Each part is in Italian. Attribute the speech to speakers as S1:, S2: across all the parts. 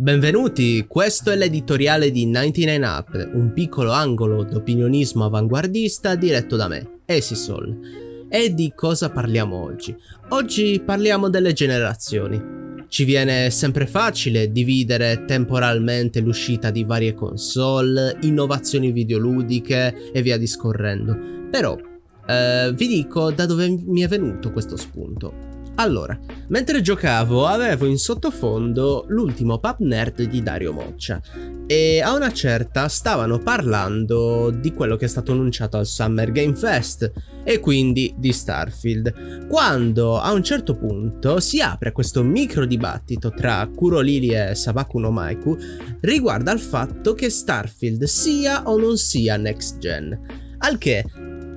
S1: Benvenuti, questo è l'editoriale di 99 Up, un piccolo angolo d'opinionismo avanguardista diretto da me, Esisol. E di cosa parliamo oggi? Oggi parliamo delle generazioni. Ci viene sempre facile dividere temporalmente l'uscita di varie console, innovazioni videoludiche e via discorrendo. Però, eh, vi dico da dove mi è venuto questo spunto. Allora, mentre giocavo avevo in sottofondo l'ultimo pub nerd di Dario Moccia. E a una certa stavano parlando di quello che è stato annunciato al Summer Game Fest e quindi di Starfield, quando a un certo punto si apre questo micro dibattito tra Kuro Lili e Sabaku no Maiku riguardo al fatto che Starfield sia o non sia next gen, al che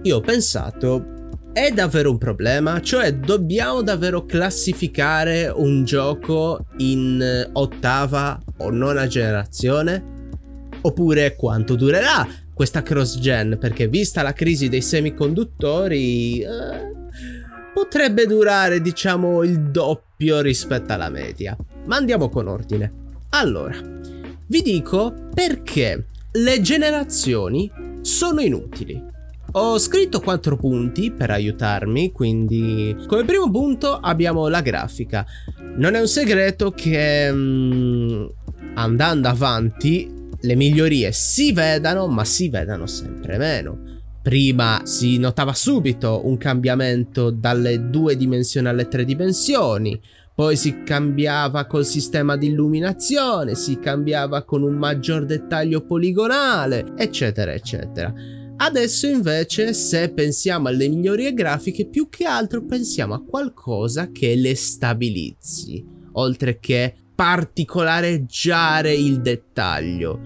S1: io ho pensato è davvero un problema? Cioè dobbiamo davvero classificare un gioco in ottava o nona generazione? Oppure quanto durerà questa cross gen? Perché vista la crisi dei semiconduttori eh, potrebbe durare diciamo il doppio rispetto alla media. Ma andiamo con ordine. Allora, vi dico perché le generazioni sono inutili. Ho scritto quattro punti per aiutarmi, quindi come primo punto abbiamo la grafica. Non è un segreto che mm, andando avanti le migliorie si vedano, ma si vedano sempre meno. Prima si notava subito un cambiamento dalle due dimensioni alle tre dimensioni, poi si cambiava col sistema di illuminazione, si cambiava con un maggior dettaglio poligonale, eccetera, eccetera. Adesso invece se pensiamo alle migliorie grafiche più che altro pensiamo a qualcosa che le stabilizzi, oltre che particolareggiare il dettaglio.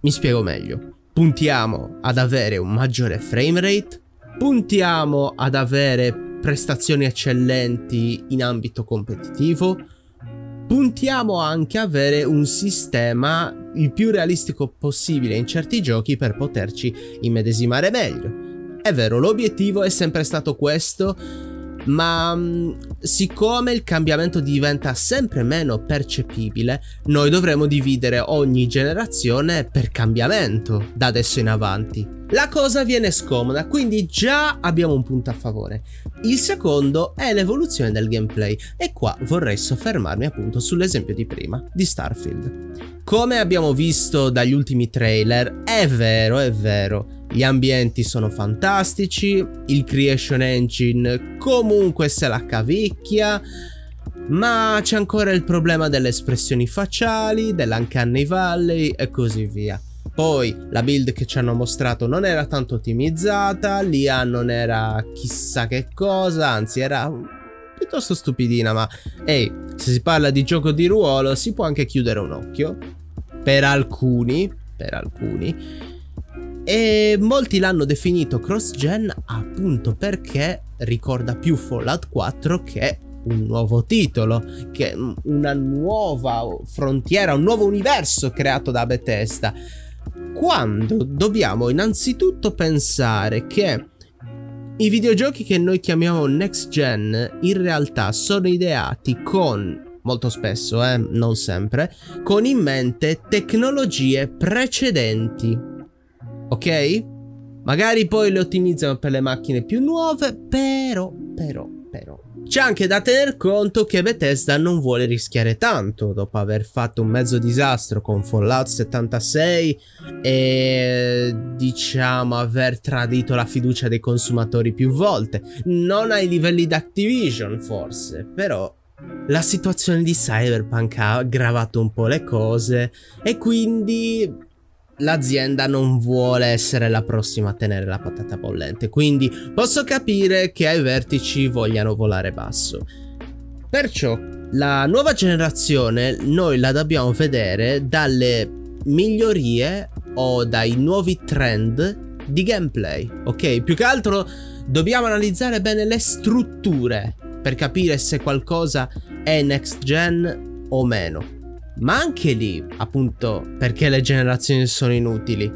S1: Mi spiego meglio. Puntiamo ad avere un maggiore frame rate, puntiamo ad avere prestazioni eccellenti in ambito competitivo, puntiamo anche a avere un sistema il più realistico possibile in certi giochi per poterci immedesimare meglio. È vero, l'obiettivo è sempre stato questo, ma mm, siccome il cambiamento diventa sempre meno percepibile, noi dovremo dividere ogni generazione per cambiamento da adesso in avanti. La cosa viene scomoda, quindi già abbiamo un punto a favore. Il secondo è l'evoluzione del gameplay e qua vorrei soffermarmi appunto sull'esempio di prima, di Starfield. Come abbiamo visto dagli ultimi trailer, è vero, è vero, gli ambienti sono fantastici, il creation engine comunque se la cavicchia, ma c'è ancora il problema delle espressioni facciali, dell'Uncanny Valley e così via. Poi la build che ci hanno mostrato non era tanto ottimizzata, l'IA non era chissà che cosa, anzi era piuttosto stupidina, ma ehi, se si parla di gioco di ruolo si può anche chiudere un occhio. Per alcuni, per alcuni, e molti l'hanno definito cross-gen appunto perché ricorda più Fallout 4 che un nuovo titolo, che una nuova frontiera, un nuovo universo creato da Bethesda. Quando dobbiamo innanzitutto pensare che i videogiochi che noi chiamiamo next gen in realtà sono ideati con molto spesso, eh, non sempre, con in mente tecnologie precedenti ok? Magari poi le ottimizzano per le macchine più nuove, però, però, però. C'è anche da tener conto che Bethesda non vuole rischiare tanto dopo aver fatto un mezzo disastro con Fallout 76 e diciamo aver tradito la fiducia dei consumatori più volte. Non ai livelli di Activision forse, però la situazione di Cyberpunk ha aggravato un po' le cose e quindi l'azienda non vuole essere la prossima a tenere la patata bollente, quindi posso capire che ai vertici vogliano volare basso. Perciò la nuova generazione noi la dobbiamo vedere dalle migliorie o dai nuovi trend di gameplay, ok? Più che altro dobbiamo analizzare bene le strutture per capire se qualcosa è next gen o meno. Ma anche lì, appunto, perché le generazioni sono inutili.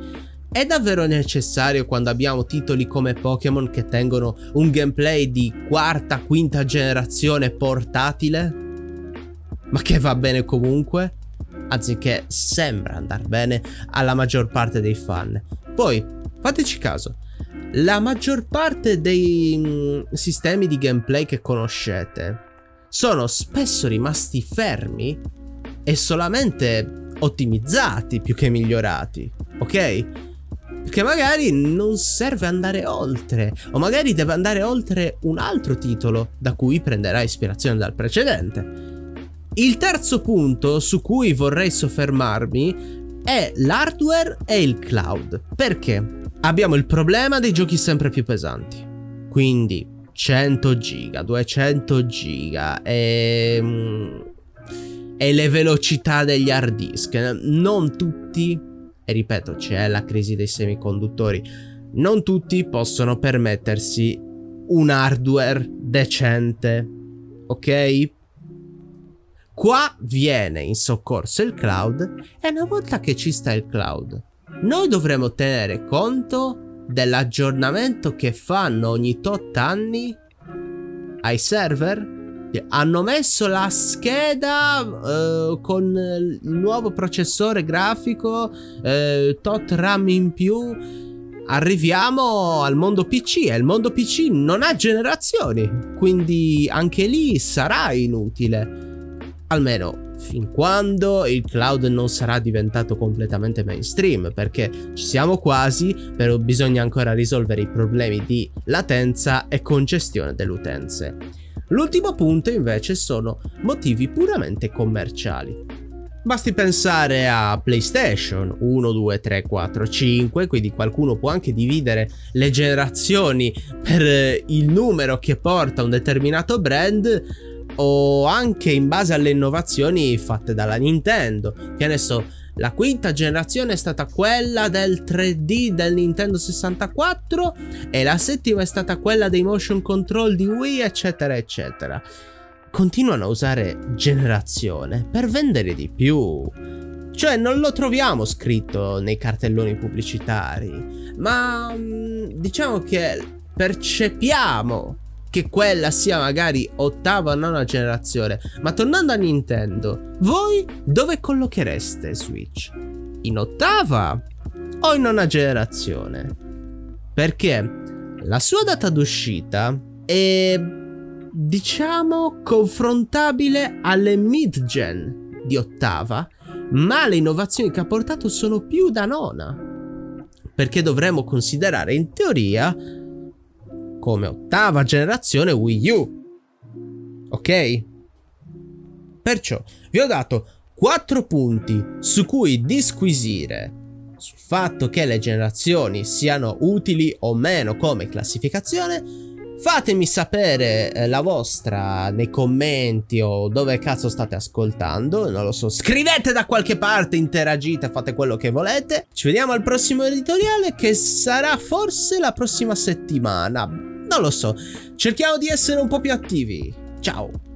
S1: È davvero necessario quando abbiamo titoli come Pokémon che tengono un gameplay di quarta, quinta generazione portatile? Ma che va bene comunque? anziché sembra andare bene alla maggior parte dei fan. Poi, fateci caso, la maggior parte dei mm, sistemi di gameplay che conoscete sono spesso rimasti fermi e solamente ottimizzati più che migliorati, ok? Perché magari non serve andare oltre, o magari deve andare oltre un altro titolo da cui prenderà ispirazione dal precedente. Il terzo punto su cui vorrei soffermarmi è l'hardware e il cloud. Perché? Abbiamo il problema dei giochi sempre più pesanti. Quindi 100 giga, 200 giga e, mm, e le velocità degli hard disk. Non tutti, e ripeto, c'è la crisi dei semiconduttori, non tutti possono permettersi un hardware decente. Ok? Qua viene in soccorso il cloud e una volta che ci sta il cloud, noi dovremo tenere conto dell'aggiornamento che fanno ogni tot anni ai server. Hanno messo la scheda uh, con il nuovo processore grafico, uh, tot RAM in più. Arriviamo al mondo PC e il mondo PC non ha generazioni, quindi anche lì sarà inutile. Almeno fin quando il cloud non sarà diventato completamente mainstream, perché ci siamo quasi, però bisogna ancora risolvere i problemi di latenza e congestione delle utenze. L'ultimo punto invece sono motivi puramente commerciali. Basti pensare a PlayStation 1, 2, 3, 4, 5, quindi qualcuno può anche dividere le generazioni per il numero che porta un determinato brand, o anche in base alle innovazioni fatte dalla Nintendo. Che ne so, la quinta generazione è stata quella del 3D del Nintendo 64 e la settima è stata quella dei motion control di Wii, eccetera, eccetera. Continuano a usare generazione per vendere di più. Cioè non lo troviamo scritto nei cartelloni pubblicitari, ma mm, diciamo che percepiamo che quella sia magari ottava o nona generazione. Ma tornando a Nintendo, voi dove collochereste Switch? In ottava o in nona generazione? Perché la sua data d'uscita è diciamo confrontabile alle mid-gen di ottava, ma le innovazioni che ha portato sono più da nona. Perché dovremmo considerare in teoria come ottava generazione Wii U. Ok? Perciò vi ho dato 4 punti su cui disquisire sul fatto che le generazioni siano utili o meno come classificazione. Fatemi sapere eh, la vostra nei commenti o dove cazzo state ascoltando, non lo so. Scrivete da qualche parte, interagite, fate quello che volete. Ci vediamo al prossimo editoriale che sarà forse la prossima settimana. Non lo so, cerchiamo di essere un po' più attivi. Ciao!